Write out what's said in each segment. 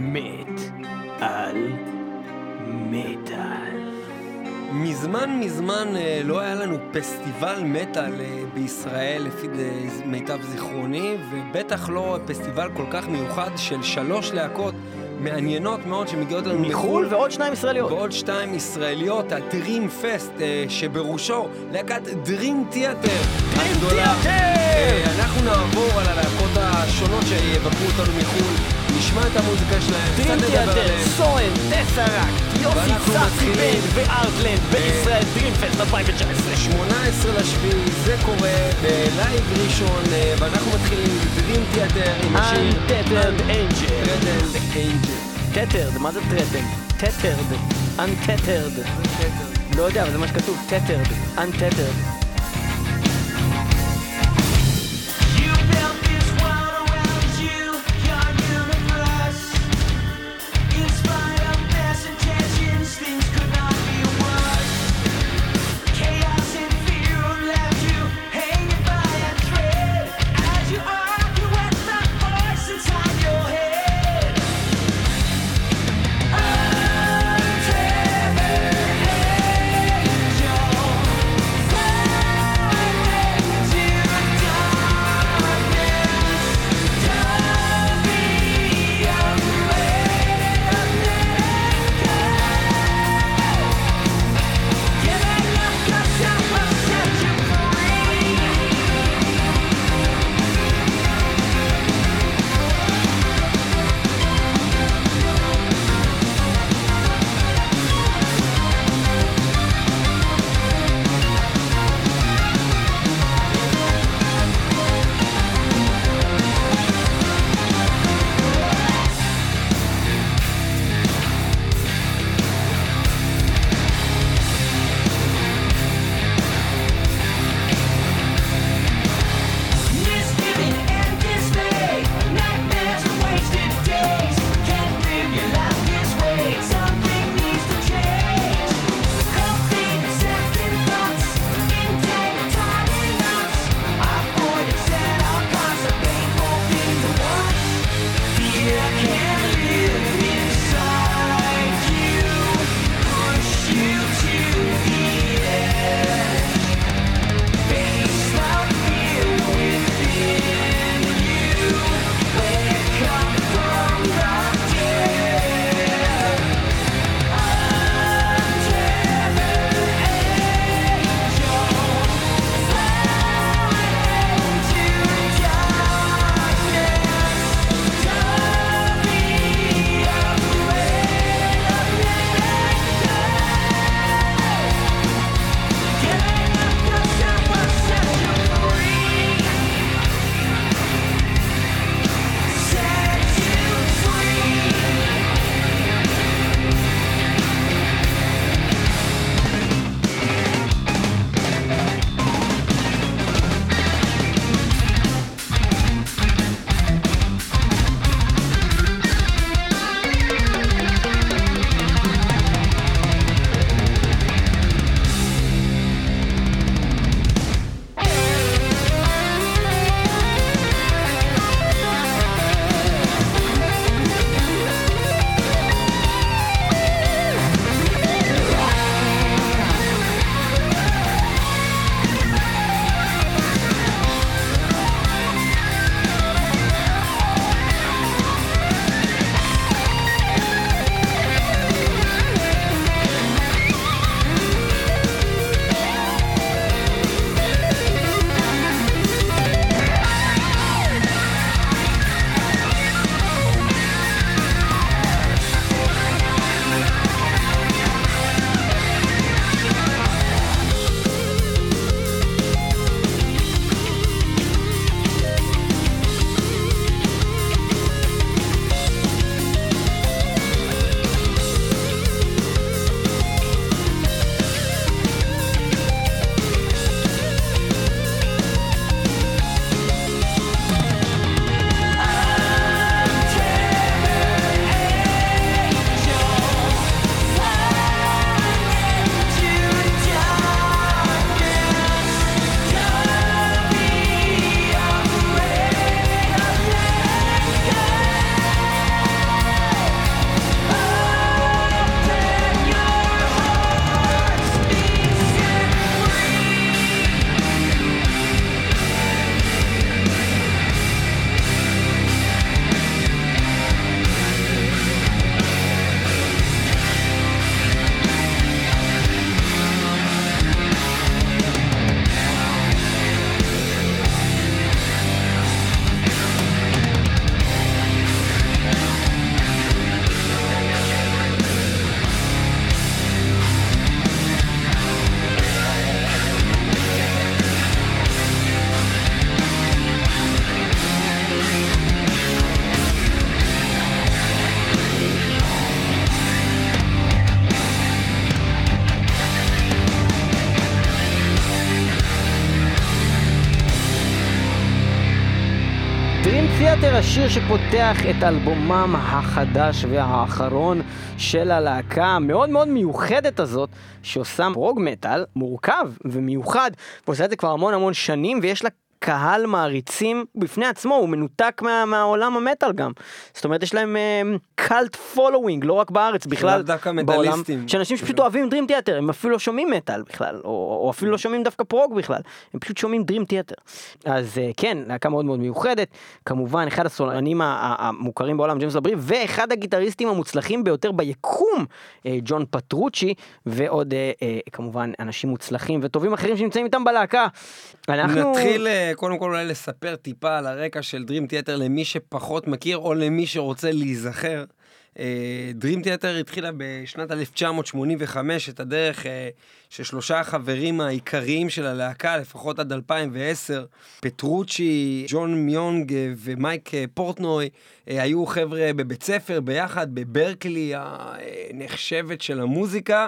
מת על מטאל. מזמן מזמן אה, לא היה לנו פסטיבל מטאל אה, בישראל לפי מיטב זיכרוני, ובטח לא פסטיבל כל כך מיוחד של שלוש להקות מעניינות מאוד שמגיעות לנו מחו"ל ועוד שניים ישראליות. ועוד שתיים ישראליות, ה-Dream Fest, אה, שבראשו להקת Theater הגדולה. Theater! אה, אנחנו נעבור על הלהקות השונות שיבקרו אותנו מחו"ל, נשמע את המוזיקה שלהם, קצת נדבר עליהם. סורן, טסראקט, צחי מתחילים. בן וארטלנד בישראל דרימפסט 2019. 18 לשביעי, זה קורה בלייב ראשון, אה, ואנחנו מתחילים עם Theater עם השיר Untethered Angel. Untethered Angel. טטרד, מה זה טרטרד? טטרד. Untethered. לא יודע, אבל זה מה שכתוב, טטרד. Untethered. השיר שפותח את אלבומם החדש והאחרון של הלהקה המאוד מאוד מיוחדת הזאת, שעושה פרוג מטאל מורכב ומיוחד, ועושה את זה כבר המון המון שנים, ויש לה קהל מעריצים בפני עצמו, הוא מנותק מה, מהעולם המטאל גם. זאת אומרת, יש להם cult following, לא רק בארץ, בכלל בעולם. שאנשים שפשוט אוהבים Dream Theater, הם אפילו לא שומעים מטאל בכלל, או, או אפילו לא שומעים דווקא פרוג בכלל, הם פשוט שומעים דרים תיאטר. אז אה, כן, להקה מאוד מאוד מיוחדת, כמובן אחד הסולנים המוכרים בעולם, ג'יימס לברי, ואחד הגיטריסטים המוצלחים ביותר ביקום, אה, ג'ון פטרוצ'י, ועוד אה, אה, כמובן אנשים מוצלחים וטובים אחרים שנמצאים איתם בלהקה. אנחנו... נתחיל אה, קודם כל אולי לספר טיפה על הרקע של Dream Theater למי שפחות מכיר או למי שרוצה להיזכר. אה, Dream Theater התחילה בשנת 1985 את הדרך אה, של שלושה החברים העיקריים של הלהקה, לפחות עד 2010, פטרוצ'י, ג'ון מיונג אה, ומייק אה, פורטנוי, אה, היו חבר'ה בבית ספר ביחד בברקלי הנחשבת של המוזיקה,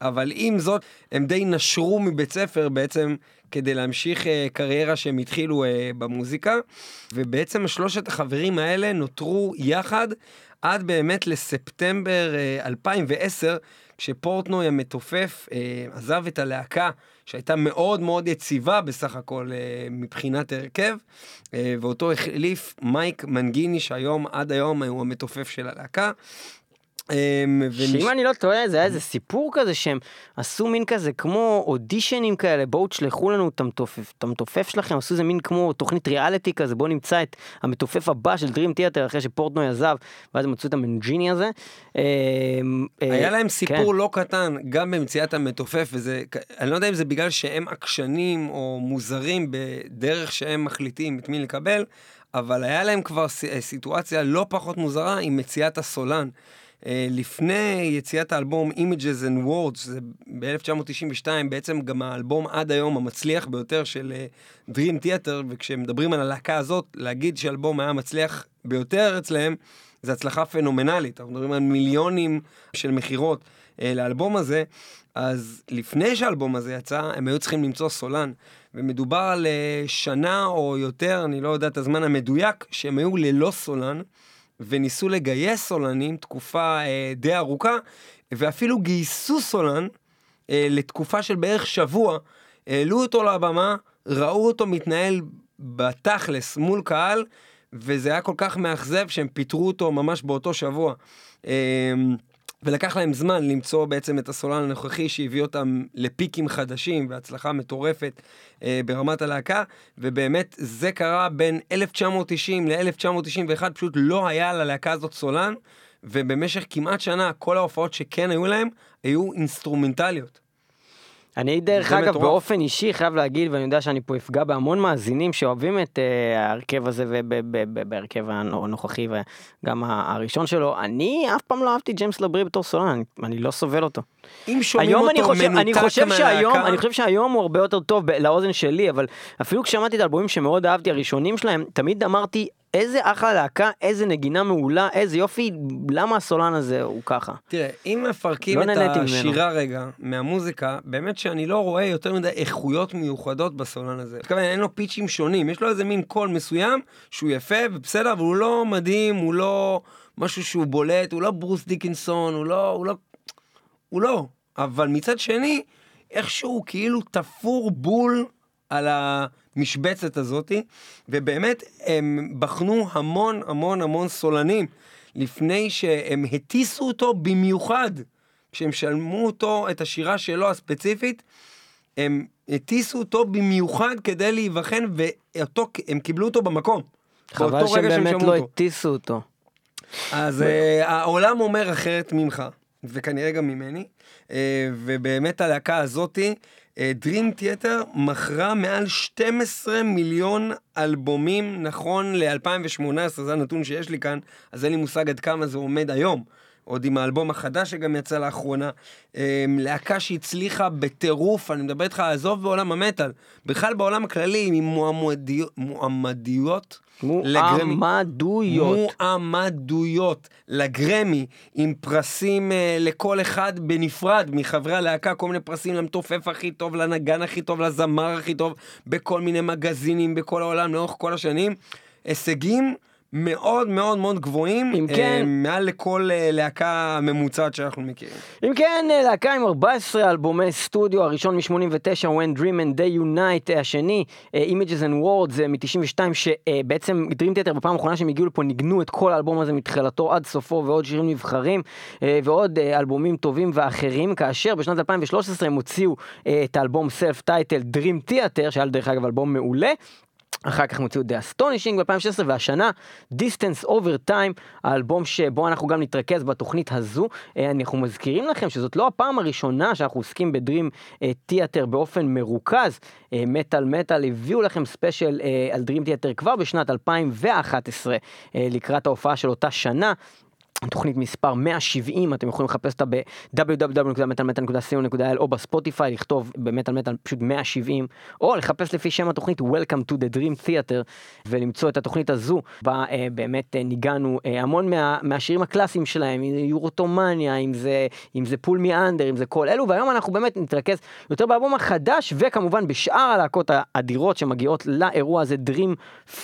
אבל עם זאת, הם די נשרו מבית ספר בעצם כדי להמשיך אה, קריירה שהם התחילו אה, במוזיקה, ובעצם שלושת החברים האלה נותרו יחד עד באמת לספטמבר אה, 2010, כשפורטנוי המתופף אה, עזב את הלהקה, שהייתה מאוד מאוד יציבה בסך הכל אה, מבחינת הרכב, אה, ואותו החליף מייק מנגיני, שהיום, עד היום, הוא המתופף של הלהקה. ונש- שאם אני לא טועה זה היה איזה סיפור כזה שהם עשו מין כזה כמו אודישנים כאלה בואו תשלחו לנו את המתופף, את המתופף שלכם עשו איזה מין כמו תוכנית ריאליטי כזה בואו נמצא את המתופף הבא של דרים תיאטר אחרי שפורטנוי עזב ואז מצאו את המנג'יני הזה. אה, אה, היה להם סיפור כן. לא קטן גם במציאת המתופף, וזה, אני לא יודע אם זה בגלל שהם עקשנים או מוזרים בדרך שהם מחליטים את מי לקבל, אבל היה להם כבר אה, סיטואציה לא פחות מוזרה עם מציאת הסולן. אה, לפני יציאת האלבום Images and Words, זה ב-1992, בעצם גם האלבום עד היום המצליח ביותר של אה, Dream Theater, וכשמדברים על הלהקה הזאת, להגיד שאלבום היה מצליח ביותר אצלהם, זה הצלחה פנומנלית. אנחנו מדברים על מיליונים של מכירות אה, לאלבום הזה, אז לפני שהאלבום הזה יצא, הם היו צריכים למצוא סולן. ומדובר על שנה או יותר, אני לא יודע את הזמן המדויק, שהם היו ללא סולן, וניסו לגייס סולנים תקופה אה, די ארוכה, ואפילו גייסו סולן אה, לתקופה של בערך שבוע, העלו אותו לבמה, ראו אותו מתנהל בתכלס מול קהל, וזה היה כל כך מאכזב שהם פיטרו אותו ממש באותו שבוע. אה, ולקח להם זמן למצוא בעצם את הסולן הנוכחי שהביא אותם לפיקים חדשים והצלחה מטורפת אה, ברמת הלהקה, ובאמת זה קרה בין 1990 ל-1991, פשוט לא היה ללהקה הזאת סולן, ובמשך כמעט שנה כל ההופעות שכן היו להם, היו אינסטרומנטליות. אני דרך אגב מטורף. באופן אישי חייב להגיד ואני יודע שאני פה אפגע בהמון מאזינים שאוהבים את אה, ההרכב הזה ובהרכב הנוכחי וגם הראשון שלו אני אף פעם לא אהבתי ג'יימס לברי בתור סולן אני, אני לא סובל אותו. אם שומעים היום אני אותו חושב, אני מנותק חושב שהיום, אני חושב שהיום הוא הרבה יותר טוב לאוזן שלי, אבל אפילו כששמעתי את האלבומים שמאוד אהבתי, הראשונים שלהם, תמיד אמרתי, איזה אחלה להקה, איזה נגינה מעולה, איזה יופי, למה הסולן הזה הוא ככה? תראה, אם מפרקים לא את נהניתי ממנו. השירה רגע מהמוזיקה, באמת שאני לא רואה יותר מדי איכויות מיוחדות בסולן הזה. מתכוון, אין לו פיצ'ים שונים, יש לו איזה מין קול מסוים שהוא יפה ובסדר, אבל הוא לא מדהים, הוא לא משהו שהוא בולט, הוא לא ברוס דיקנסון, הוא לא, הוא לא, הוא לא. אבל מצד שני, איכשהו כאילו תפור בול על המשבצת הזאתי, ובאמת הם בחנו המון המון המון סולנים לפני שהם הטיסו אותו במיוחד. כשהם שלמו אותו את השירה שלו הספציפית, הם הטיסו אותו במיוחד כדי להיבחן, והם קיבלו אותו במקום. חבל באותו שהם רגע שהם באמת שמעו לא. הטיסו אותו. אז uh, העולם אומר אחרת ממך, וכנראה גם ממני, uh, ובאמת הלהקה הזאתי, uh, Dream Theater מכרה מעל 12 מיליון אלבומים נכון ל-2018, זה הנתון שיש לי כאן, אז אין לי מושג עד כמה זה עומד היום. עוד עם האלבום החדש שגם יצא לאחרונה. אה, להקה שהצליחה בטירוף, אני מדבר איתך, עזוב בעולם המטאל, בכלל בעולם הכללי, עם מועמדיות לגרמי. מועמדויות. מועמדויות לגרמי, עם פרסים אה, לכל אחד בנפרד מחברי הלהקה, כל מיני פרסים למתופף הכי טוב, לנגן הכי טוב, לזמר הכי טוב, בכל מיני מגזינים בכל העולם לאורך כל השנים. הישגים מאוד מאוד מאוד גבוהים, אם אה, כן- מעל לכל אה, להקה ממוצעת שאנחנו מכירים. אם כן, אה, להקה עם 14 אלבומי סטודיו, הראשון מ-89, When Dream and Day Unite, אה, השני, אה, Images and Words מ-92, שבעצם Dream Theater בפעם האחרונה שהם הגיעו לפה ניגנו את כל האלבום הזה מתחילתו עד סופו ועוד שירים נבחרים אה, ועוד אה, אלבומים טובים ואחרים, כאשר בשנת 2013 הם הוציאו אה, את האלבום self title Dream Theater, שהיה דרך אגב אלבום מעולה. אחר כך הם הוציאו The Astonishing ב-2016 והשנה Distance Over Time האלבום שבו אנחנו גם נתרכז בתוכנית הזו אה, אנחנו מזכירים לכם שזאת לא הפעם הראשונה שאנחנו עוסקים ב Dream Theater באופן מרוכז מטאל מטאל הביאו לכם ספיישל אה, על Dream Theater כבר בשנת 2011 אה, לקראת ההופעה של אותה שנה. תוכנית מספר 170 אתם יכולים לחפש אותה ב-www.metalmetal.co.il או בספוטיפיי לכתוב במטאל מטאל פשוט 170 או לחפש לפי שם התוכנית Welcome to the Dream Theater ולמצוא את התוכנית הזו בה אה, באמת אה, ניגענו אה, המון מה, מהשירים הקלאסיים שלהם אם זה Erotomania אם זה אם זה Pull Me Under אם זה כל אלו והיום אנחנו באמת נתרכז יותר באלבום החדש וכמובן בשאר הלהקות האדירות שמגיעות לאירוע הזה Dream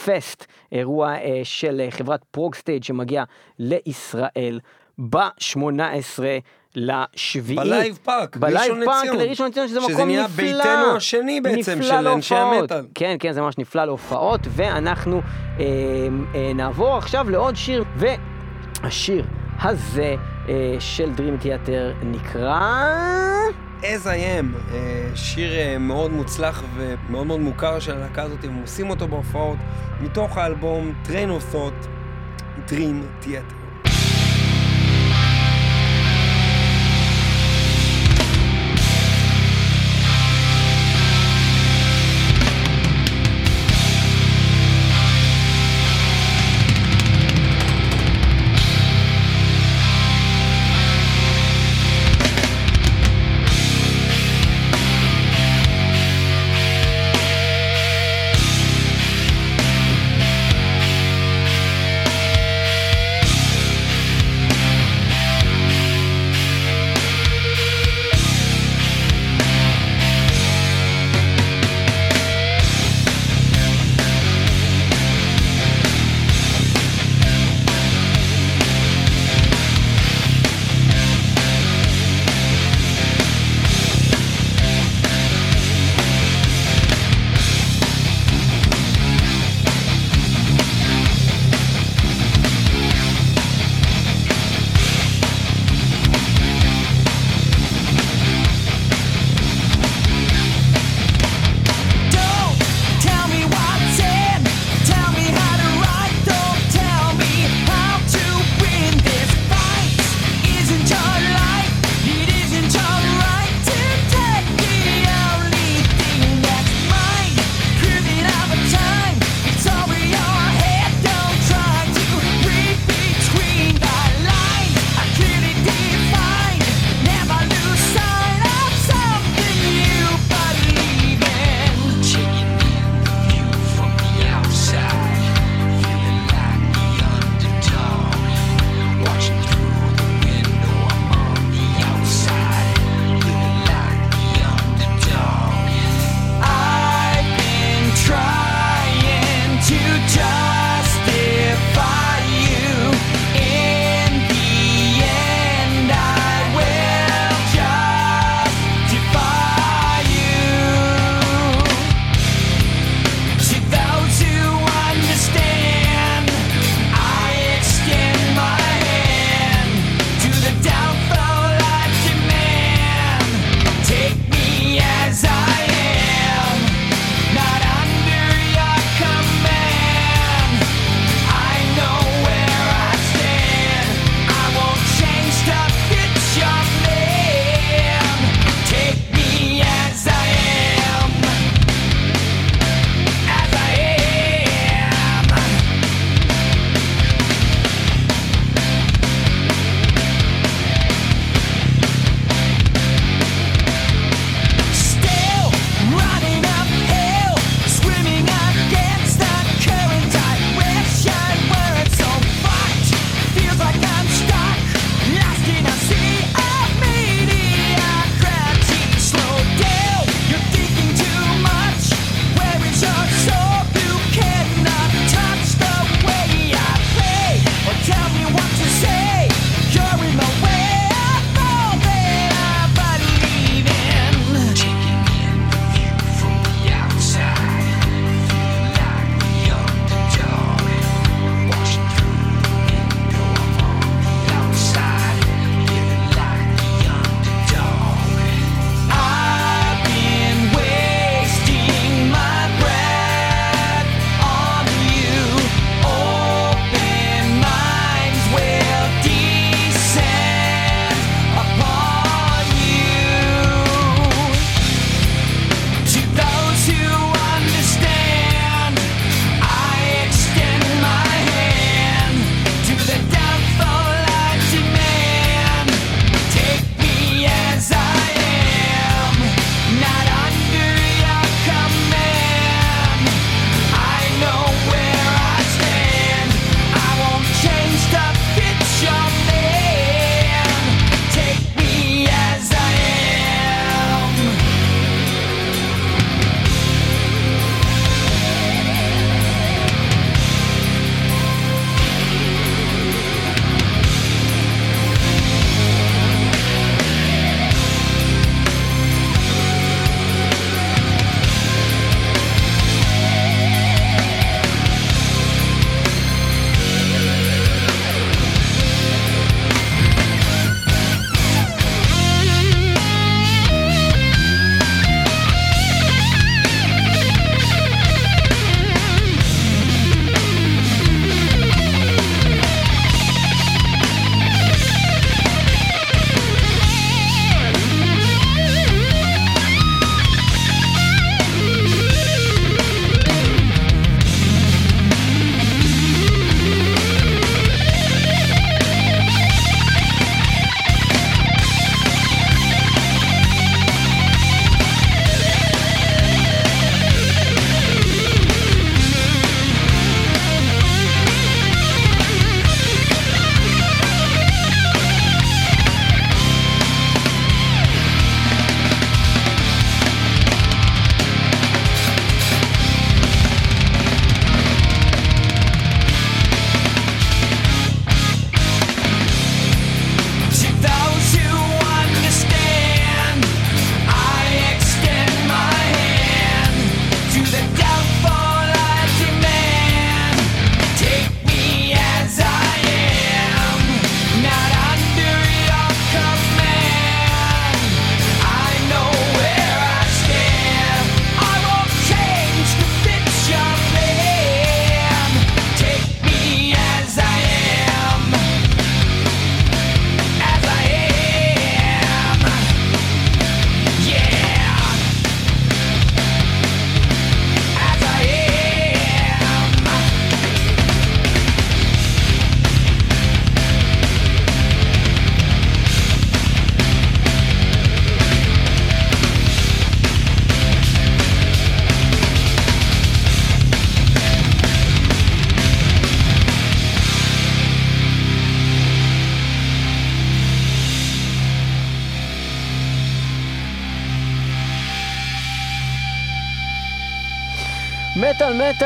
Fest אירוע אה, של אה, חברת Progstage שמגיע לישראל. ב-18 לשביעי. בלייב פארק, בלייב פארק לציון. לראשון לציון, שזה שזה מקום נהיה נפלא. ביתנו השני בעצם של אנשי. המטאל. כן, כן, זה ממש נפלא להופעות, ואנחנו אה, אה, נעבור עכשיו לעוד שיר, והשיר הזה אה, של Dream Theater נקרא... As I am, אה, שיר אה, מאוד מוצלח ומאוד מאוד מוכר של הלהקה הזאת, הם עושים אותו בהופעות, מתוך האלבום Train of Thought, Dream Theater.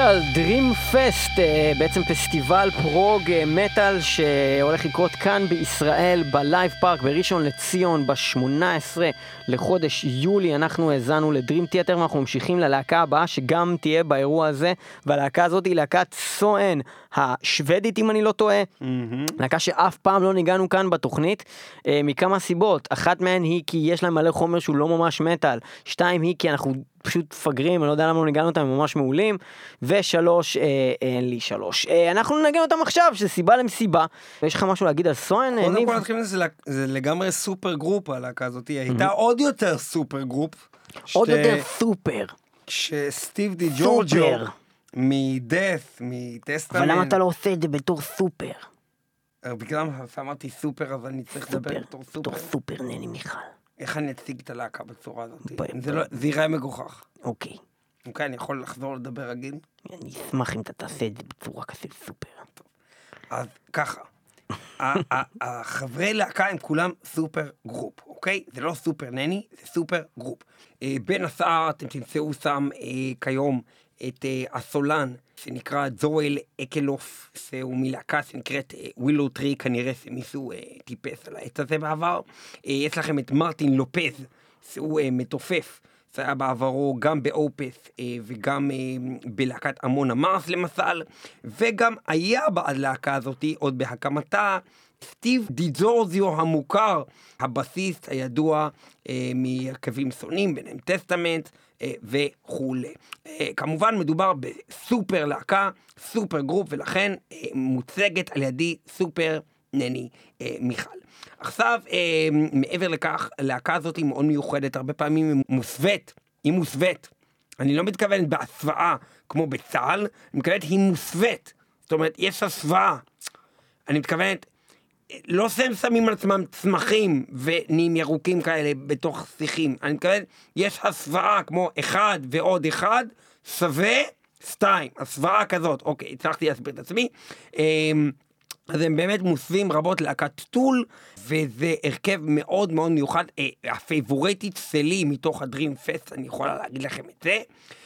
מטאל, Dream Fest, אה, בעצם פסטיבל פרוג אה, מטאל שהולך לקרות כאן בישראל, בלייב פארק בראשון לציון, ב-18 לחודש יולי. אנחנו האזנו ל Dream Theater ואנחנו ממשיכים ללהקה הבאה שגם תהיה באירוע הזה, והלהקה הזאת היא להקת Soen השוודית אם אני לא טועה. להקה שאף פעם לא ניגענו כאן בתוכנית, אה, מכמה סיבות. אחת מהן היא כי יש להם מלא חומר שהוא לא ממש מטאל. שתיים היא כי אנחנו פשוט מפגרים, אני לא יודע למה לא ניגענו אותם, הם ממש מעולים. ושלוש, אה, אין לי שלוש. אה, אנחנו ננגן אותם עכשיו, שזה סיבה למסיבה. יש לך משהו להגיד על Soen? אה, קודם ניב? כל נתחיל מזה, זה זה לגמרי super group הלהקה הזאת, היא הייתה עוד יותר super group. עוד שתי- יותר סופר. שסטיב די ג'ורג'ו. מ Death, מ Testament. אבל למה אתה לא עושה את זה בתור סופר? בגלל שאמרתי סופר אז אני צריך לדבר סופר, בתור בתור סופר. סופר נני מיכל. איך אני אציג את הלהקה בצורה הזאת? ב- זה ב- לא- זה ייראה מגוחך. אוקיי. אוקיי, אני יכול לחזור לדבר רגיל? אני אשמח אם אתה תעשה את זה בצורה כזה סופר. אז ככה, החברי להקה הם כולם super group, אוקיי? זה לא סופר נני, זה super group. אה, בין השאר אתם תמצאו שם אה, כיום את אה, הסולן שנקרא Joel Ekelöf, שהוא מלהקה שנקראת אה, Willowtree, כנראה שמישהו אה, טיפס על העץ הזה בעבר. אה, יש לכם את מרטין לופז, שהוא אה, מתופף. זה היה בעברו גם באופס אה, וגם אה, בלהקת המון המרס למשל, וגם היה בלהקה הזאת עוד בהקמתה סטיב דיזורזיו המוכר, הבסיסט הידוע אה, מהרכבים שונים, ביניהם טסטמנט אה, וכולי. אה, כמובן מדובר בסופר להקה, super group, ולכן אה, מוצגת על ידי סופר נני אה, מיכל. עכשיו, אה, מעבר לכך, הלהקה הזאת היא מאוד מיוחדת, הרבה פעמים היא מוסווית, היא מוסווית. אני לא מתכוון בהסוואה כמו בצה"ל, אני מתכוונת היא מוסווית. זאת אומרת, יש הסוואה. אני מתכוונת, לא שהם שמים על עצמם צמחים ונהיים ירוקים כאלה בתוך שיחים. אני מתכוון, יש הסוואה כמו אחד ועוד אחד שווה שתיים. הסוואה כזאת. אוקיי, הצלחתי להסביר את עצמי. אמ, אז הם באמת מוסווים רבות להקת טול, וזה הרכב מאוד מאוד מיוחד, אה, הפייבורטית שלי מתוך הדרים פסט, אני יכולה להגיד לכם את זה.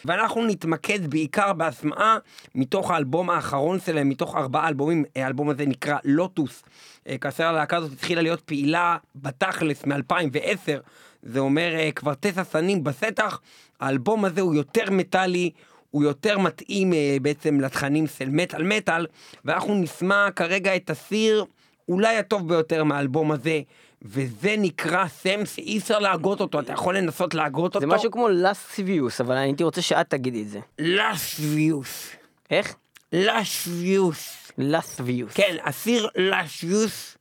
ואנחנו נתמקד בעיקר בהשמעה מתוך האלבום האחרון שלהם, מתוך ארבעה אלבומים, האלבום הזה נקרא לוטוס. אה, כאשר הלהקה הזאת התחילה להיות פעילה בתכלס מ-2010, זה אומר אה, כבר תשע שנים בסטח, האלבום הזה הוא יותר מטאלי, הוא יותר מתאים אה, בעצם לתכנים של מטאל מטאל, ואנחנו נשמע כרגע את הסיר אולי הטוב ביותר מהאלבום הזה, וזה נקרא סם שאי אפשר להגות אותו, אתה יכול לנסות להגות זה אותו? משהו כמו לסביוס, אבל אני הייתי רוצה שאת תגידי את זה. לסביוס. איך? לסביוס. לסביוס. כן, הסיר לסביוס,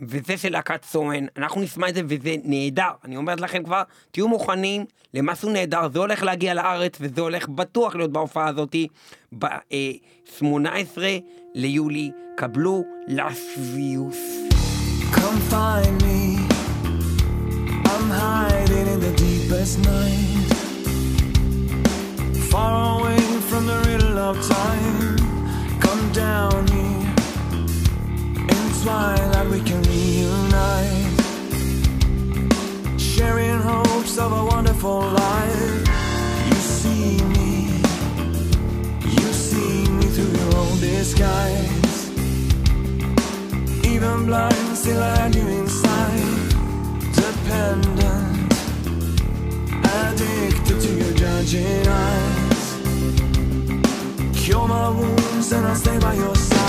וזה של להקת סואן. אנחנו נשמע את זה וזה נהדר. אני אומרת לכם כבר, תהיו מוכנים למשהו נהדר. זה הולך להגיע לארץ, וזה הולך בטוח להיות בהופעה הזאתי ב-18 ליולי. קבלו לסביוס. Come find me. I'm hiding in the deepest night. Far away from the riddle of time. Come down here. In we can reunite. Sharing hopes of a wonderful life. You see me. You see me through your own disguise. Even blind, still I had you inside. Dependent, addicted to your judging eyes. Cure my wounds and I'll stay by your side.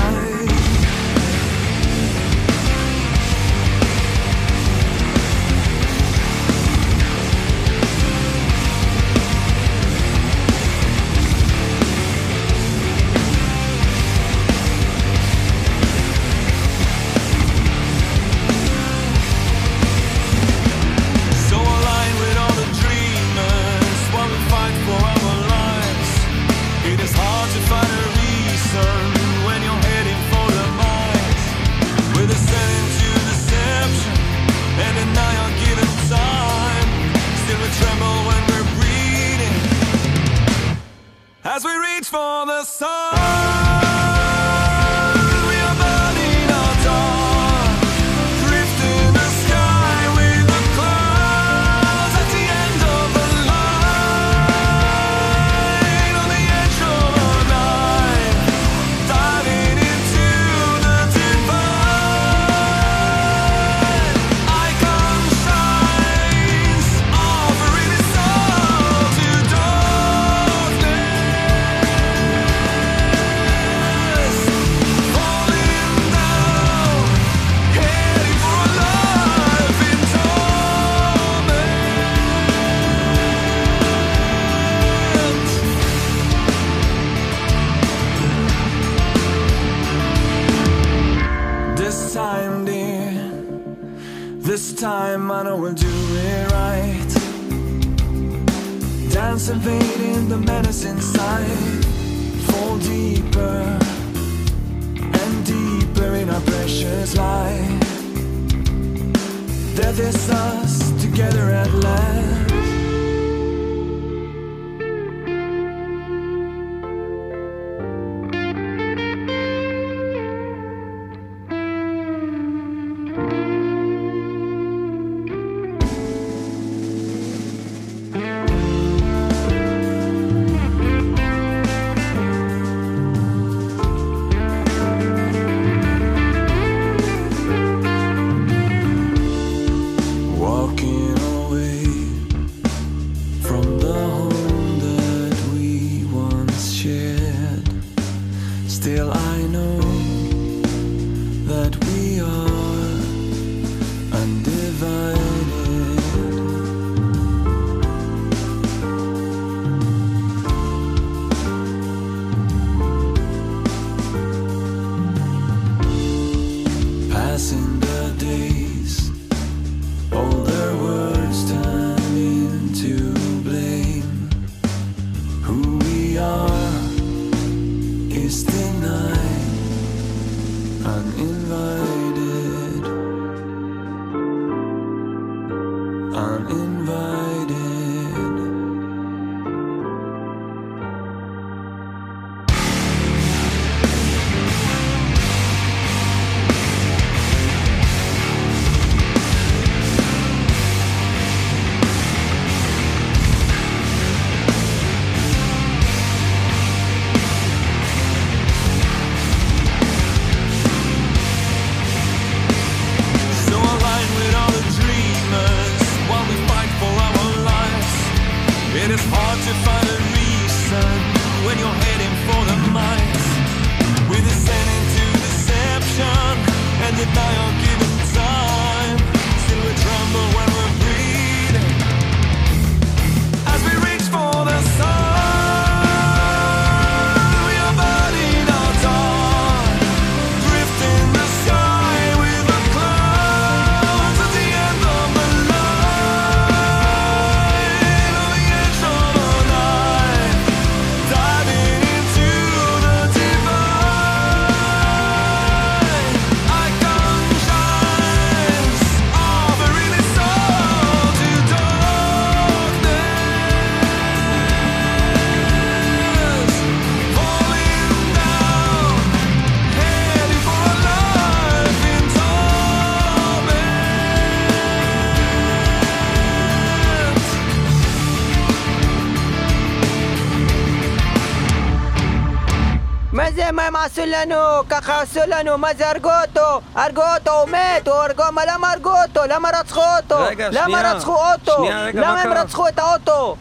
מת, הוא הרגו, מה, למה הרגו אותו? למה רצחו אותו? רגע, למה שנייה. רצחו אוטו? שנייה, רגע, מה למה הם קרה? רצחו את האוטו?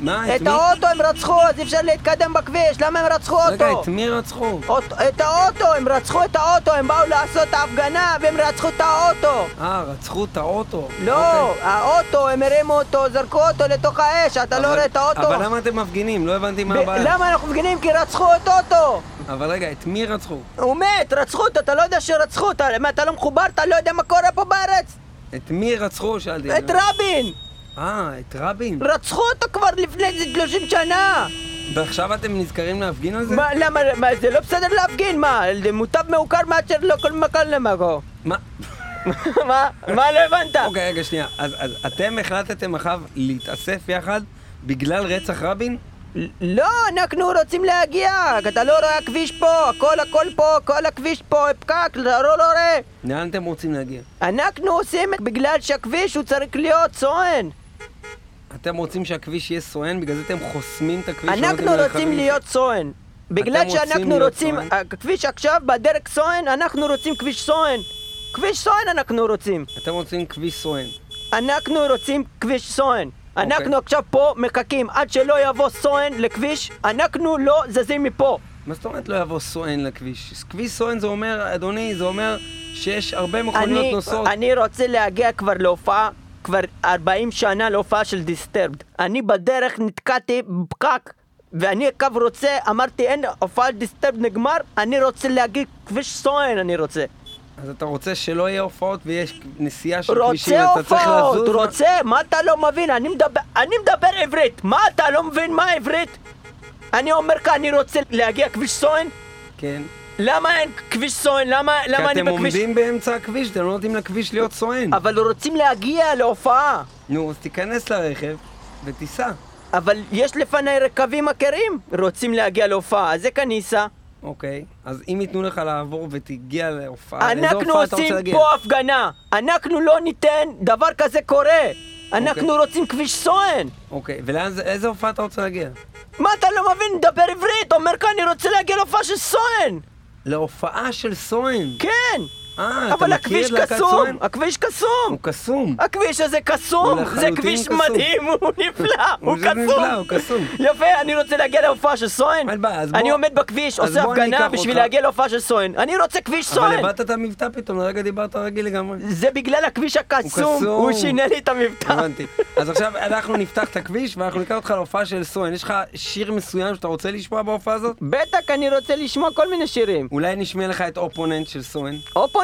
מה, את מי? האוטו הם רצחו, אז אי אפשר להתקדם בכביש, למה הם רצחו רגע, אותו? את מי רצחו? אוט- את האוטו, הם רצחו את האוטו, הם באו לעשות את ההפגנה והם רצחו את האוטו. אה, רצחו את האוטו. לא, אוקיי. האוטו, הם הרימו אותו, זרקו אותו לתוך האש, אתה לא אבל- רואה את האוטו? אבל למה אתם מפגינים? לא הבנתי מה ב- הבעיה. למה אנחנו מפגינים? כי רצחו את אוטו! אבל רגע, את מי רצחו? הוא מת, רצחו אותו, אתה לא יודע שרצחו אותו, מה, אתה לא מחובר? אתה לא יודע מה קורה פה בארץ? את מי רצחו? שאלתי. את רבין! אה, את רבין? רצחו אותו כבר לפני איזה 30 שנה! ועכשיו אתם נזכרים להפגין על זה? מה, למה, מה, זה לא בסדר להפגין? מה, זה מוטב מעוקר מאשר לא כל מקום למקום. מה? מה? מה לא הבנת? אוקיי, רגע, שנייה. אז אתם החלטתם עכשיו להתאסף יחד בגלל רצח רבין? לא, אנחנו רוצים להגיע, אתה לא רואה הכביש פה, הכל הכל פה, כל הכביש פה, פקק, אתה לא לא רואה. לאן אתם רוצים להגיע? אנחנו עושים בגלל שהכביש הוא צריך להיות סואן. אתם רוצים שהכביש יהיה סואן, בגלל זה אתם חוסמים את הכביש? לא אנחנו רוצים? להיות סואן. בגלל שאנחנו רוצים? הכביש עכשיו בדרך סואן, אנחנו רוצים כביש סואן. כביש סואן אנחנו רוצים. אתם רוצים כביש סואן. אנחנו רוצים כביש סואן. אוקיי. אנחנו עכשיו פה מחכים עד שלא יבוא סואן לכביש, אנחנו לא זזים מפה. מה זאת אומרת לא יבוא סואן לכביש? כביש סואן זה אומר, אדוני, זה אומר שיש הרבה מכוניות אני, נוסעות. אני רוצה להגיע כבר להופעה, כבר 40 שנה להופעה של Disturbed. אני בדרך נתקעתי בפקק, ואני קו רוצה, אמרתי אין, הופעת Disturbed נגמר, אני רוצה להגיד כביש סואן אני רוצה. אז אתה רוצה שלא יהיה הופעות ויש נסיעה של כבישים, רוצה אתה צריך הופעות, לזוז? רוצה, מה אתה לא מבין? אני מדבר, אני מדבר עברית, מה אתה לא מבין מה עברית? אני אומר לך, אני רוצה להגיע כביש סואן? כן. למה אין כביש סואן? למה, כי למה אני אתם בכביש... עומדים באמצע הכביש, אתם לא נותנים לכביש להיות סואן. אבל רוצים להגיע להופעה. נו, אז תיכנס לרכב ותיסע. אבל יש לפניי רכבים אחרים, רוצים להגיע להופעה, אז איך אני אסע? אוקיי. אז אם ייתנו לך לעבור ותגיע להופעה, אנחנו הופעה אתה רוצה עושים להגיע? פה הפגנה, אנחנו לא ניתן, דבר כזה קורה. אנחנו רוצים כביש סואן. אוקיי, ולאיזה הופעה אתה רוצה להגיע? מה אתה לא מבין? דבר עברית, אומר כאן אני רוצה להגיע להופעה של סואן. להופעה של סואן. כן, אה, אתה אבל מכיר הכביש את להקת קסום, סואן? הכביש קסום. הוא קסום. הכביש הזה קסום, זה כביש קסום. מדהים, הוא נפלא, הוא קסום. קסום. יפה, אני רוצה להגיע להופעה של Soen. אני עומד בכביש, עושה הפגנה בשביל. להגיע להופעה של Soen. אני רוצה כביש אבל סואן. הבאת את המבטא פתאום, לרגע דיברת רגיל לגמרי. זה בגלל הכביש הקסום, קסום. הוא שינה לי את המבטא. הבנתי. אז עכשיו אנחנו נפתח את הכביש ואנחנו ניקח אותך להופעה של Soen. יש לך שיר מסוים שאתה רוצה לשמוע בהופעה הזאת? בטח, אני רוצה לשמוע כל מיני שירים. אולי נשמיע לך את Opponent של Soen? Opponent?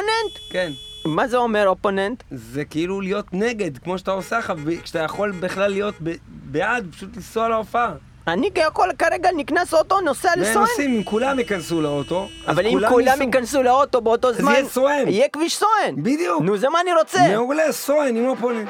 כן. מה זה אומר opponent? זה כאילו להיות נגד, כמו שאתה עושה עכשיו, כשאתה יכול בכלל להיות ב- בעד, פשוט לנסוע להופעה. אני יכול כרגע נכנס אוטו, נוסע והם לסואן. עושים, אם כולם ייכנסו לאוטו, אבל אם כולם. ייכנסו לאוטו באותו זמן, יהיה סואן. יהיה כביש סואן. בדיוק. נו, זה מה אני רוצה. מעולה, סואן עם אופוננט.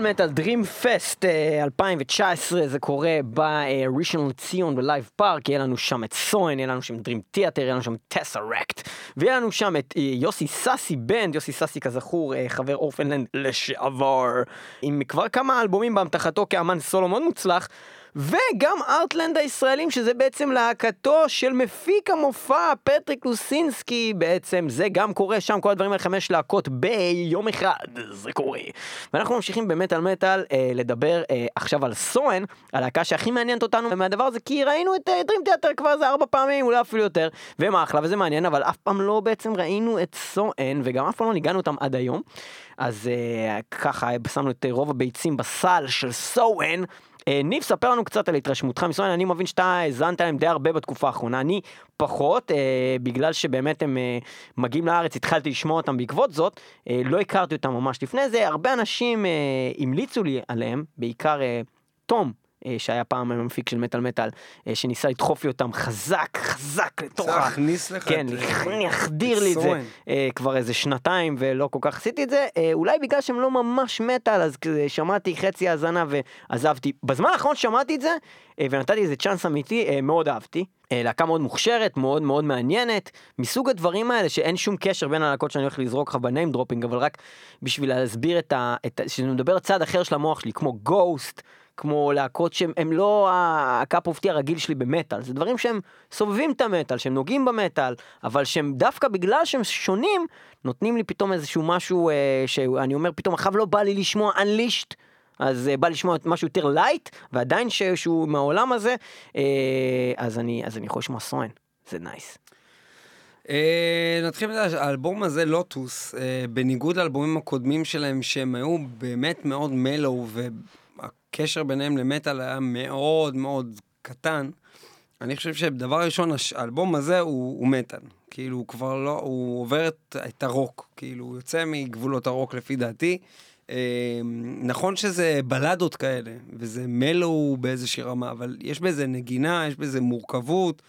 מטאל מטאל Dream Fest 2019 זה קורה בראשון לציון ב Live Park יהיה לנו שם את Soen יהיה לנו שם Dream Theater יהיה לנו שם TesseracT ויהיה לנו שם את אה, יוסי סאסי Band יוסי סאסי כזכור אה, חבר Orphaned Land לשעבר עם כבר כמה אלבומים באמתחתו כאמן סולו מאוד מוצלח. וגם ארטלנד הישראלים שזה בעצם להקתו של מפיק המופע פטריק לוסינסקי בעצם זה גם קורה שם כל הדברים האלה חמש להקות ביום אחד זה קורה. ואנחנו ממשיכים במטאל מטאל אה, לדבר אה, עכשיו על סואן הלהקה שהכי מעניינת אותנו מהדבר הזה כי ראינו את אה, דרים תיאטר כבר איזה ארבע פעמים אולי אפילו יותר והם אחלה וזה מעניין אבל אף פעם לא בעצם ראינו את סואן וגם אף פעם לא ניגענו אותם עד היום. אז אה, ככה שמנו את רוב הביצים בסל של סואן. אה, ניב, ספר לנו קצת על התרשמותך מסוים, אני מבין שאתה האזנת להם די הרבה בתקופה האחרונה, אני פחות, אה, בגלל שבאמת הם אה, מגיעים לארץ, התחלתי לשמוע אותם בעקבות זאת, אה, לא הכרתי אותם ממש לפני זה, הרבה אנשים אה, המליצו לי עליהם, בעיקר אה, תום. אה, שהיה פעם המפיק של מטאל מטאל, אה, שניסה לדחוף לי אותם חזק, חזק לתוך ה... להכניס לך כן, אה, את לי את זה כבר איזה שנתיים ולא כל כך עשיתי את זה, אולי בגלל שהם לא ממש מטאל, אז שמעתי חצי האזנה ועזבתי. בזמן האחרון שמעתי את זה, ונתתי איזה צ'אנס אמיתי, מאוד אהבתי. אה, להקה מאוד מוכשרת, מאוד מאוד מעניינת, מסוג הדברים האלה שאין שום קשר בין הלהקות שאני הולך לזרוק לך ב name dropping, אבל רק בשביל להסביר את ה... את ה- שנדבר צד אחר של המוח שלי, כמו Ghost. כמו להקות שהם הם לא ה cup of tea הרגיל שלי במטאל, זה דברים שהם סובבים את המטאל, שהם נוגעים במטאל, אבל שהם דווקא בגלל שהם שונים, נותנים לי פתאום איזשהו משהו אה, שאני אומר פתאום, עכשיו לא בא לי לשמוע Unleashed, אז אה, בא לשמוע משהו יותר light, ועדיין שהוא מהעולם הזה, אה, אז, אני, אז אני יכול לשמוע Soen, זה nice. אה, נתחיל בזה, האלבום הזה, Lotus, בניגוד לאלבומים הקודמים שלהם, שהם היו באמת מאוד mellow, והקשר ביניהם למטאל היה מאוד מאוד קטן, אני חושב שדבר ראשון, האלבום הזה הוא, הוא מטאל. כאילו, הוא כבר לא, הוא עובר את, את הרוק, כאילו, הוא יוצא מגבולות הרוק לפי דעתי. אה, נכון שזה בלדות כאלה, וזה מלו באיזושהי רמה, אבל יש בזה נגינה, יש בזה מורכבות.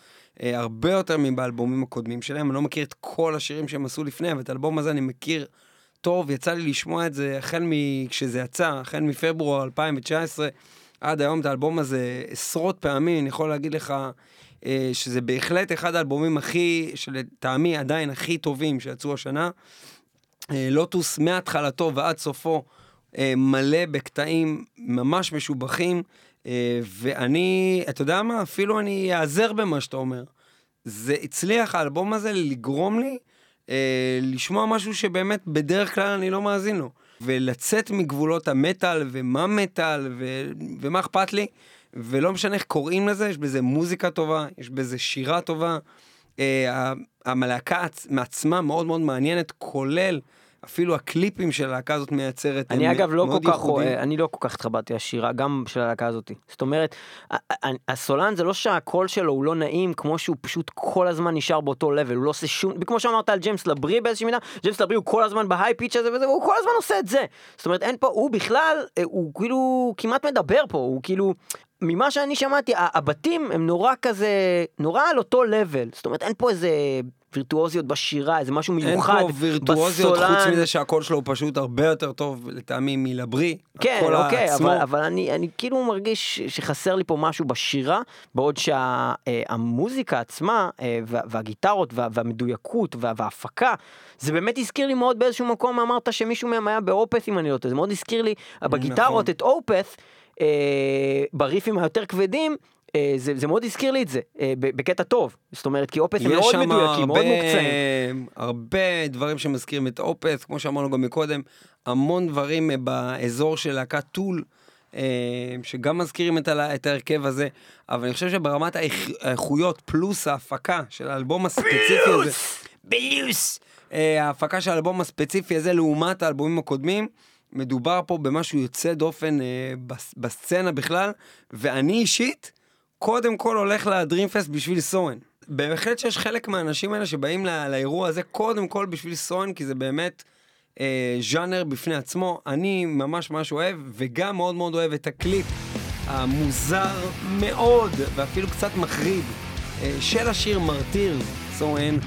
אה, הרבה יותר מבאלבומים הקודמים שלהם. אני לא מכיר את כל השירים שהם עשו לפני, אבל את האלבום הזה אני מכיר טוב, יצא לי לשמוע את זה החל מכשזה יצא, החל מפברואר 2019 עד היום את האלבום הזה עשרות פעמים, אני יכול להגיד לך אה, שזה בהחלט אחד האלבומים הכי, שלטעמי עדיין הכי טובים שיצאו השנה. אה, לוטוס מהתחלתו ועד סופו אה, מלא בקטעים ממש משובחים, ואני, אתה יודע מה? אפילו אני אעזר במה שאתה אומר. זה הצליח, האלבום הזה, לגרום לי אה, לשמוע משהו שבאמת בדרך כלל אני לא מאזין לו. ולצאת מגבולות המטאל, ומה מטאל, ו... ומה אכפת לי, ולא משנה איך קוראים לזה, יש בזה מוזיקה טובה, יש בזה שירה טובה. אה, המלהקה עצ- מעצמה מאוד מאוד מעניינת, כולל אפילו הקליפים של הלהקה הזאת מייצרת, אני אגב לא כל כך, אני לא כל כך התחברתי לשירה, גם של הלהקה הזאת. זאת אומרת, הסולן זה לא שהקול שלו הוא לא נעים, כמו שהוא פשוט כל הזמן נשאר באותו level, הוא לא עושה שום, כמו שאמרת על ג'יימס לברי באיזושהי מידה, ג'יימס לברי הוא כל הזמן ב high pitch הזה וזה, והוא כל הזמן עושה את זה. זאת אומרת, אין פה, הוא בכלל, אה, הוא כאילו כמעט מדבר פה, הוא כאילו... ממה שאני שמעתי, הבתים הם נורא כזה, נורא על אותו לבל. זאת אומרת, אין פה איזה וירטואוזיות בשירה, איזה משהו אין מיוחד פה וירטואוזיות חוץ בסולן. מזה שהקול שלו הוא פשוט הרבה יותר טוב לטעמי מלברי. כן, אוקיי, עצמו. אבל, אבל אני, אני כאילו מרגיש שחסר לי פה משהו בשירה, בעוד שהמוזיקה עצמה, אה, וה- והגיטרות, וה- והמדויקות, וה- וההפקה, זה באמת הזכיר לי מאוד באיזשהו מקום, אמרת שמישהו מהם היה באופס, אם אני לא טועה, זה מאוד הזכיר לי בגיטרות נכון. את אופס, אה, בריפים היותר כבדים. אה, זה, זה מאוד הזכיר לי את זה, אה, בקטע טוב, זאת אומרת, כי אופס הם מאוד מדויקים, מאוד מוקצעים. הרבה דברים שמזכירים את אופס, כמו שאמרנו גם מקודם, המון דברים אה, באזור של להקת טול, שגם מזכירים את, ה- את ההרכב הזה, אבל אני חושב שברמת האיכ- האיכויות פלוס ההפקה של האלבום הספציפי הזה, ביוס, אה, ההפקה של האלבום הספציפי הזה לעומת האלבומים הקודמים, מדובר פה במשהו יוצא דופן אה, בס- בסצנה בכלל, ואני אישית, קודם כל הולך ל Dream Fest בשביל Soen. בהחלט שיש חלק מהאנשים האלה שבאים לא, לאירוע הזה קודם כל בשביל Soen, כי זה באמת אה, ז'אנר בפני עצמו. אני ממש ממש אוהב, וגם מאוד מאוד אוהב את הקליפ המוזר מאוד, ואפילו קצת מחריד, אה, של השיר מרטיר, סואן,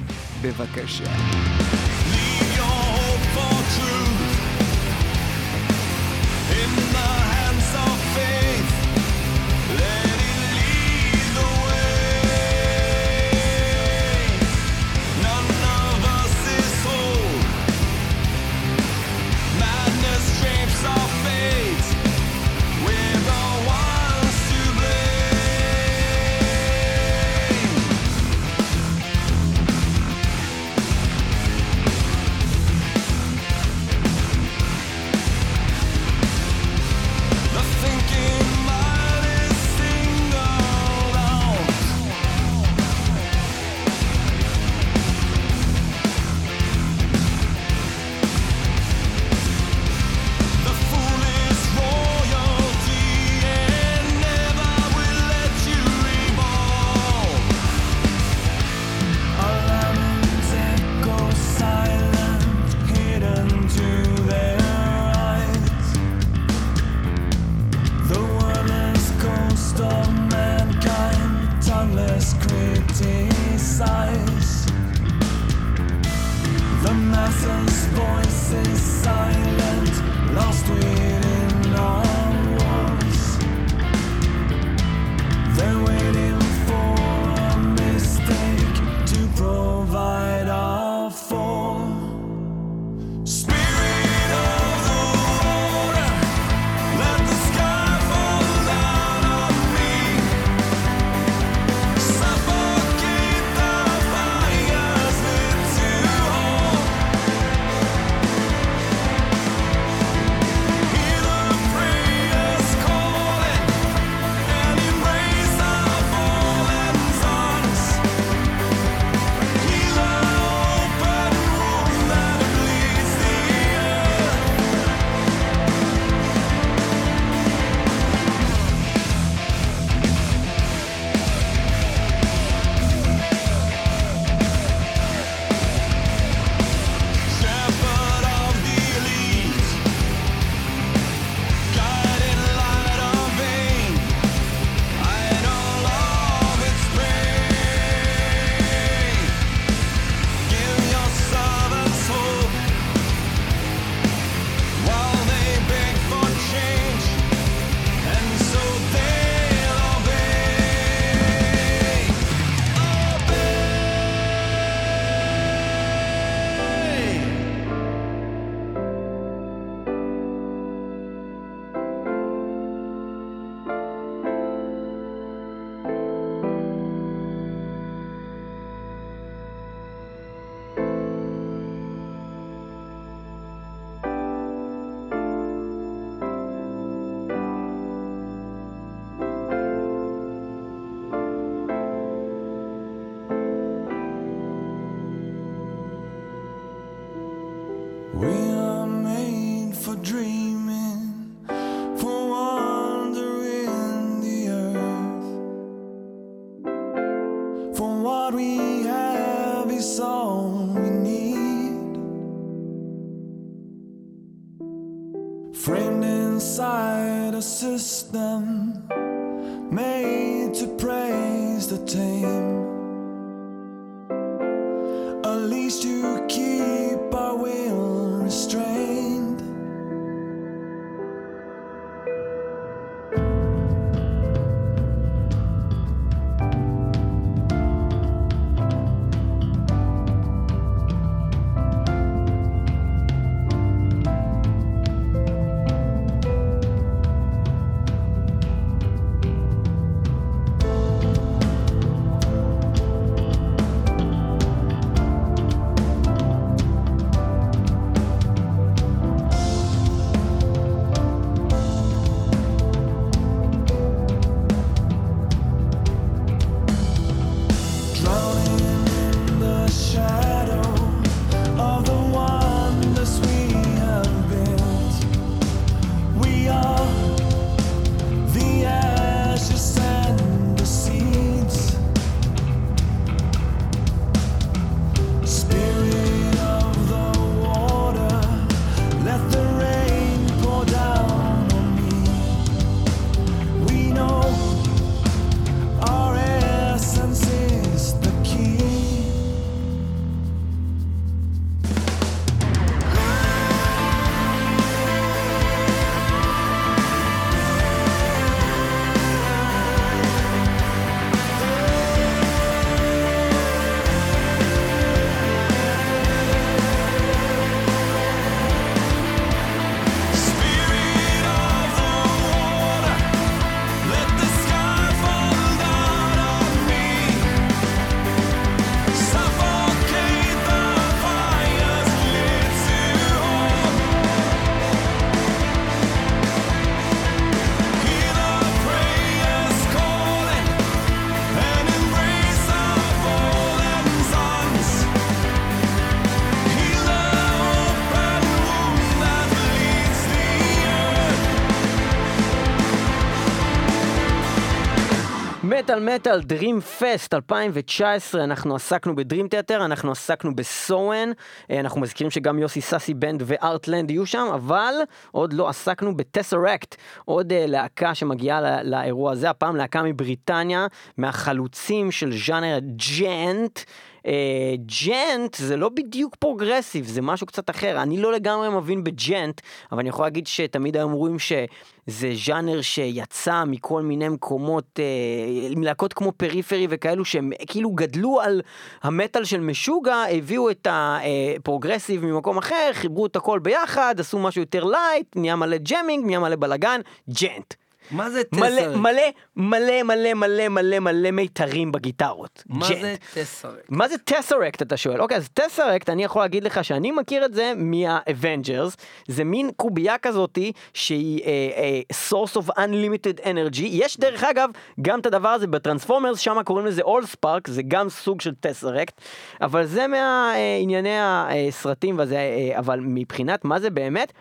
בבקשה. just now. מטאל מטאל Dream Fest 2019 אנחנו עסקנו ב Dream Theater אנחנו עסקנו ב Soen אה, אנחנו מזכירים שגם יוסי סאסי Band וארטלנד יהיו שם אבל עוד לא עסקנו ב TesseracT עוד אה, להקה שמגיעה ל- לאירוע הזה הפעם להקה מבריטניה מהחלוצים של ז'אנר djent. אה, djent זה לא בדיוק progressive זה משהו קצת אחר אני לא לגמרי מבין ב djent אבל אני יכול להגיד שתמיד היו אומרים שזה ז'אנר שיצא מכל מיני מקומות אה, מלהקות כמו Periphery וכאלו שהם כאילו גדלו על המטאל של משוגע הביאו את ה progressive ממקום אחר חיברו את הכל ביחד עשו משהו יותר light נהיה מלא jamming נהיה מלא בלאגן djent. מה זה מלא TesseracT? מלא מלא מלא מלא מלא מלא מיתרים בגיטרות. מה djent. זה TesseracT? מה זה TesseracT אתה שואל? אוקיי אז tesseract אני יכול להגיד לך שאני מכיר את זה מה Avengers זה מין קובייה כזאתי שהיא אה, אה, source of unlimited energy יש דרך אגב גם את הדבר הזה בטרנספורמרס שם קוראים לזה אול ספארק זה גם סוג של טסרקט אבל זה מענייני הסרטים וזה אה, אבל מבחינת מה זה באמת.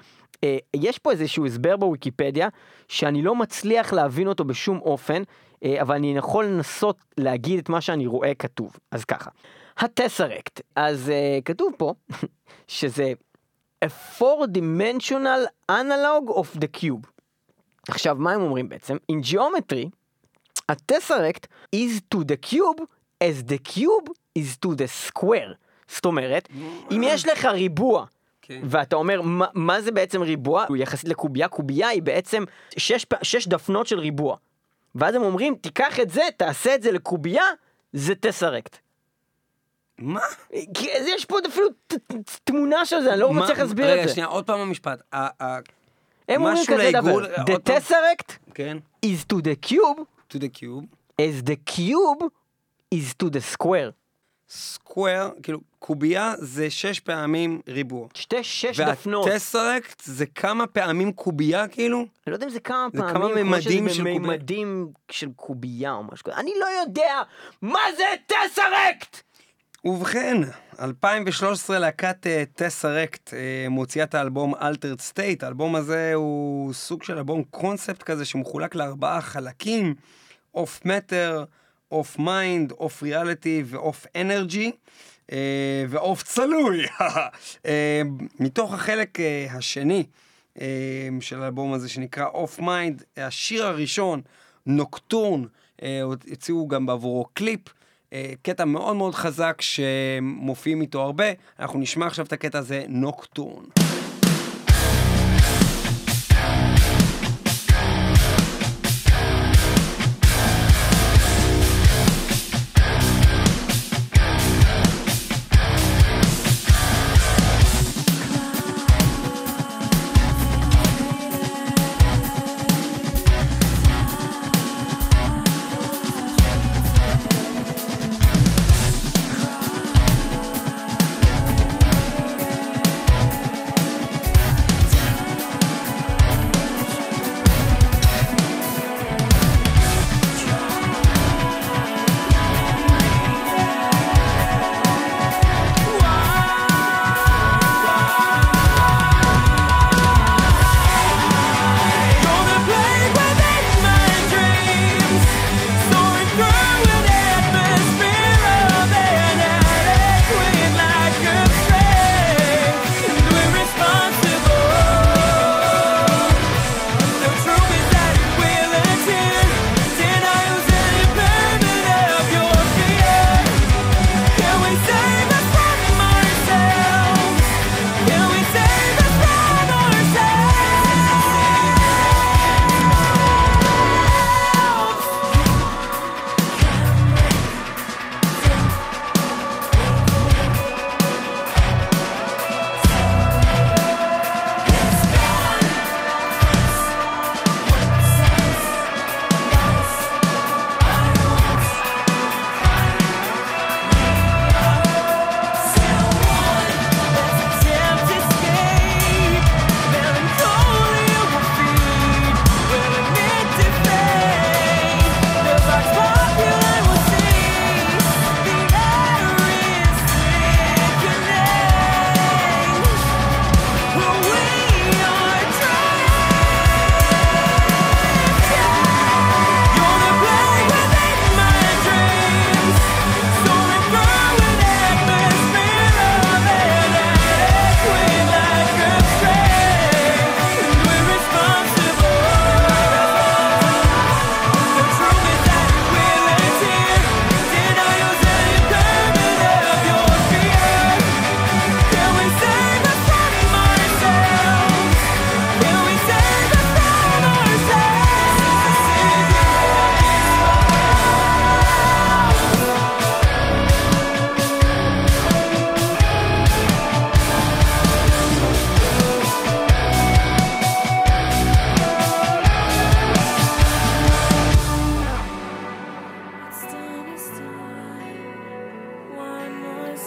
אה, יש פה איזשהו הסבר בוויקיפדיה שאני לא מצליח להבין אותו בשום אופן, אה, אבל אני יכול לנסות להגיד את מה שאני רואה כתוב. אז ככה, הטסרקט, אז אה, כתוב פה שזה a four-dimensional analog of the cube. עכשיו, מה הם אומרים בעצם? In geometry, a tesseract is to the cube as the cube is to the square. זאת אומרת, אם יש לך ריבוע, כן. ואתה אומר, מה, מה זה בעצם ריבוע? הוא יחסית לקובייה, קובייה היא בעצם שש, שש דפנות של ריבוע. ואז הם אומרים, תיקח את זה, תעשה את זה לקובייה, זה טסרקט. מה? כי יש פה אפילו ת- ת- תמונה של זה, אני לא מצליח להסביר רגע, את זה. שנייה, עוד פעם המשפט. הם אומרים כזה דבר, The tesseract כן, is to the cube to the cube. as the cube is to the square. סקוואר, כאילו, קובייה זה שש פעמים ריבוע. שתי שש דפנות. והטסרקט זה כמה פעמים קובייה, כאילו? אני לא יודע אם זה כמה זה פעמים, כמה ממדים של קובייה. בממדים של קובייה או משהו כזה. אני לא יודע מה זה טסרקט! ובכן, 2013 להקת אה, TesseracT אה, מוציאה את האלבום Altered State. האלבום הזה הוא סוג של אלבום קונספט כזה שמחולק לארבעה חלקים, Of Matter, Of Mind, Of Reality ו Of Energy. אה, ועוף צלוי. אה, מתוך החלק אה, השני של האלבום הזה שנקרא Of Mind, השיר הראשון, Nocturne, הציעו גם בעבורו קליפ. קטע מאוד מאוד חזק שמופיעים איתו הרבה. אנחנו נשמע עכשיו את הקטע הזה, נוקטורן.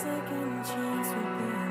אם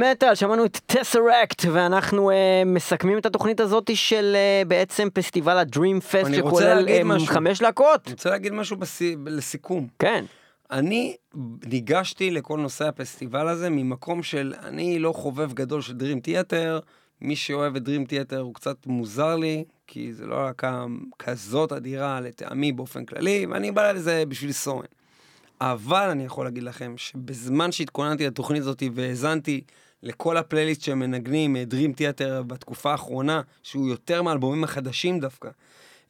מטאל שמענו את טסרקט, ואנחנו uh, מסכמים את התוכנית הזאת של uh, בעצם פסטיבל הדרים פסט, שכולל um, משהו. חמש להקות. אני רוצה להגיד משהו בסי... לסיכום. כן. אני ניגשתי לכל נושא הפסטיבל הזה ממקום של אני לא חובב גדול של דרים תיאטר, מי שאוהב את דרים תיאטר הוא קצת מוזר לי, כי זה לא להקה כזאת אדירה לטעמי באופן כללי, ואני בא לזה בשביל סורן. אבל אני יכול להגיד לכם שבזמן שהתכוננתי לתוכנית הזאת והאזנתי לכל הפלייליסט שהם מנגנים, אה, Dream Theater בתקופה האחרונה, שהוא יותר מהאלבומים החדשים דווקא,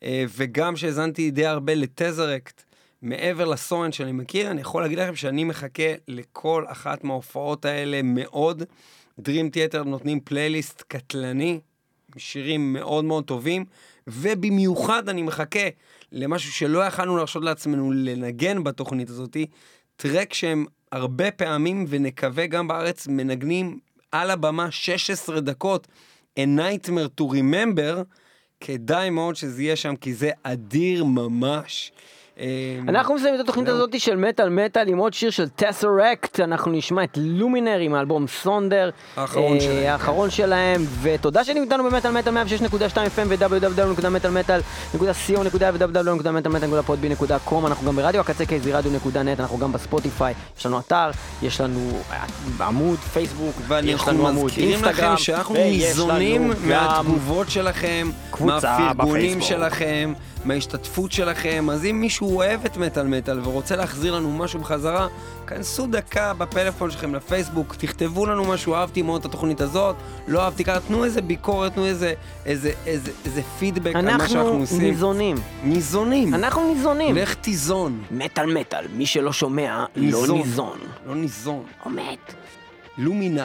אה, וגם שהאזנתי די הרבה לטזרקט, מעבר לסורן שאני מכיר, אני יכול להגיד לכם שאני מחכה לכל אחת מההופעות האלה מאוד. Dream Theater נותנים פלייליסט קטלני, שירים מאוד מאוד טובים, ובמיוחד אני מחכה למשהו שלא יכלנו להרשות לעצמנו לנגן בתוכנית הזאתי, טרק שהם הרבה פעמים, ונקווה גם בארץ, מנגנים על הבמה 16 דקות, A Nightmare to Remember, כדאי מאוד שזה יהיה שם, כי זה אדיר ממש. אה, אנחנו מסיימים את התוכנית. הזאת של מטאל מטאל עם עוד שיר של טסרקט, אנחנו נשמע את לומינר עם האלבום סונדר. האחרון אה, שלהם. האחרון שלהם, ותודה שאתם איתנו במטאל מטאל 106.2 FM ו-www.מטאלמטאל.co.il אנחנו גם ברדיו הקצה קייזי רדיו.נט, אנחנו גם בספוטיפיי, יש לנו אתר, יש לנו אה, עמוד פייסבוק, יש לנו עמוד אינסטגרם, שאנחנו ניזונים מהתגובות שלכם, מהפרגונים. שלכם, מההשתתפות שלכם. אז אם מישהו אוהב את מטאל מטאל ורוצה להחזיר לנו משהו בחזרה, כנסו דקה בפלאפון שלכם לפייסבוק, תכתבו לנו משהו, אהבתי מאוד את התוכנית הזאת, לא אהבתי ככה, תנו איזה ביקורת, תנו איזה, איזה, איזה, איזה פידבק על מה שאנחנו אנחנו עושים. ניזונים, ניזונים. אנחנו ניזונים. לך תיזון. מטאל מטאל, מי שלא שומע, לא ניזון. ניזון. לא ניזון. או מת. לומינל.